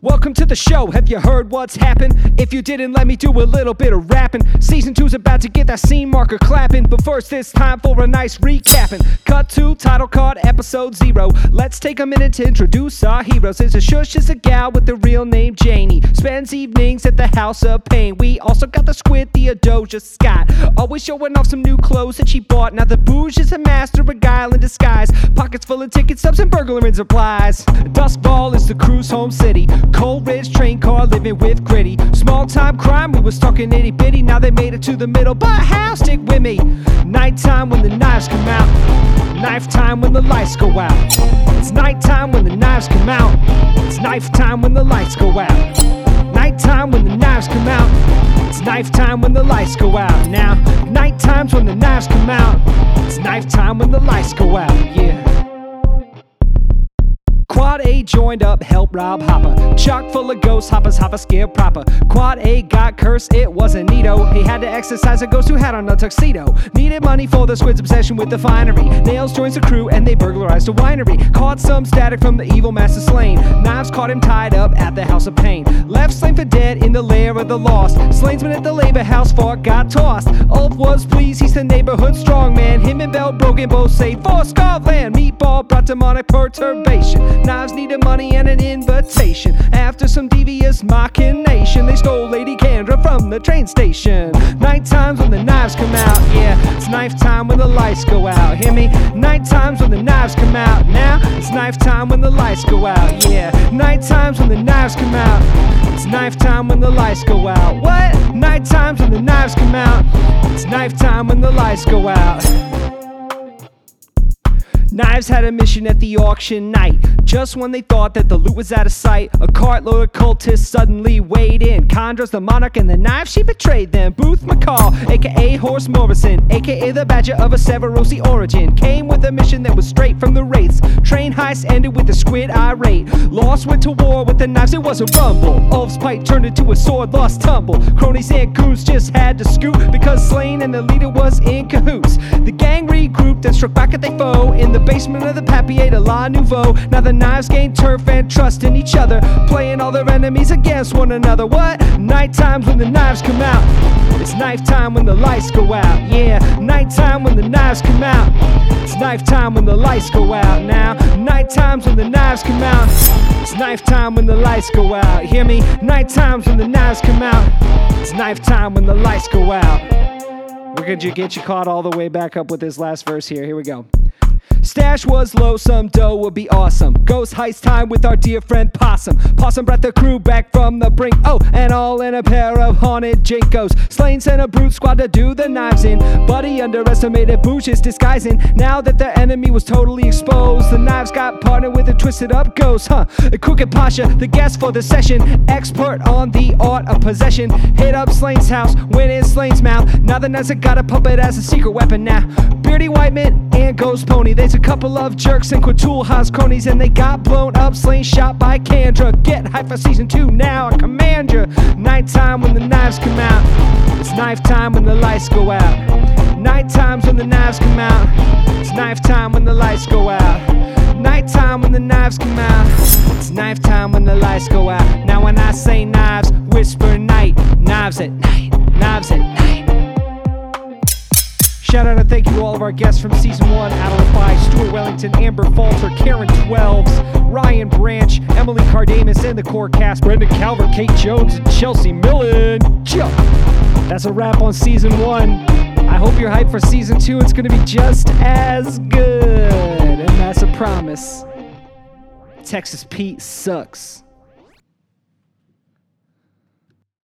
Welcome to the show. Have you heard what's happened? If you didn't, let me do a little bit of rapping. Season two's about to get that scene marker clapping. But first, it's time for a nice recapping. Cut to title card episode zero. Let's take a minute to introduce our heroes. It's a shush, it's a gal with the real name Janie. Spends evenings at the House of Pain. We also got the squid, the Doja Scott. Always showing off some new clothes that she bought. Now the bouge is a master of guile in disguise. Pockets full of ticket stubs and burglar supplies. Duskwall the cruise home city. Coalridge train car living with gritty. Small time crime, we was talking itty bitty. Now they made it to the middle, but how? Stick with me. Nighttime when the knives come out. Knife time when the lights go out. It's nighttime when the knives come out. It's knife time when the lights go out. Nighttime when the knives come out. It's knife time when the lights go out. Now, night times when the knives come out. It's knife time when the lights go out. Yeah. Quad A joined up, help rob Hopper. Chock full of ghosts, Hopper's Hopper scared proper. Quad A got cursed, it wasn't Nito. He had to exercise a ghost who had on a tuxedo. Needed money for the squid's obsession with the finery. Nails joins the crew and they burglarized a winery. Caught some static from the evil master slain. Knives caught him tied up at the house of pain. Left slain for dead in the lair of the lost. Slainsman at the labor house fought, got tossed. Ulf was pleased, he's the neighborhood strongman. Him and Bell broken both saved for Scotland. Meatball demonic perturbation. Knives needed money and an invitation. After some devious machination, they stole Lady Kendra from the train station. Night times when the knives come out, yeah. It's knife time when the lights go out. Hear me? Night times when the knives come out. Now it's knife time when the lights go out, yeah. Night times when the knives come out. It's knife time when the lights go out. What? Night times when the knives come out. It's knife time when the lights go out. Knives had a mission at the auction night. Just when they thought that the loot was out of sight, a cartload of cultists suddenly weighed in. Condra's the monarch and the knife she betrayed them. Booth McCall, aka Horse Morrison, aka the badger of a Severosi origin, came with a mission that was straight from the wraiths. Train heist ended with a squid irate. Lost went to war with the knives, it was a rumble. Ulf's pipe turned into a sword, lost tumble. Cronies and goons just had to scoot because Slain and the leader was in cahoots. The gang regrouped and struck back at their foe in the basement of the Papier de la Nouveau. Now the knives gain turf and trust in each other, playing all their enemies against one another. What? Night times when the knives come out. It's knife time when the lights go out. Yeah, night time when the knives come out. It's knife time when the lights go out. Now, night times when the knives come out. It's knife time when the lights go out. Hear me? Night times when the knives come out. It's knife time when the lights go out. We're gonna get you caught all the way back up with this last verse here. Here we go. Stash was low, some dough would be awesome. Ghost heist time with our dear friend Possum. Possum brought the crew back from the brink. Oh, and all in a pair of haunted Jinkos. Slain sent a brute squad to do the knives in. He underestimated Bouche's disguising. Now that the enemy was totally exposed, the knives got partnered with a twisted up ghost. Huh? Crooked Pasha, the guest for the session. Expert on the art of possession. Hit up Slane's house, went in Slane's mouth. Now the knives have got a puppet as a secret weapon now. Beardy White Man and Ghost Pony. There's a couple of jerks and Quatul House cronies, and they got blown up, slain, shot by Kendra. Get hype for season two now, I command you. Nighttime when the knives come out. It's knife time when the lights go out. Night times when the knives come out. It's knife time when the lights go out. Nighttime when the knives come out. It's knife time when the lights go out. Now when I say knives, whisper night. Knives at night. Knives at night. Shout out and thank you to all of our guests from season one Pye, Stuart Wellington, Amber Falter, Karen Twelves, Ryan Branch, Emily Cardamus, and the core cast Brendan Calvert, Kate Jones, and Chelsea Millen. That's a wrap on season one. I hope you're hyped for season two. It's going to be just as good. And that's a promise. Texas Pete sucks.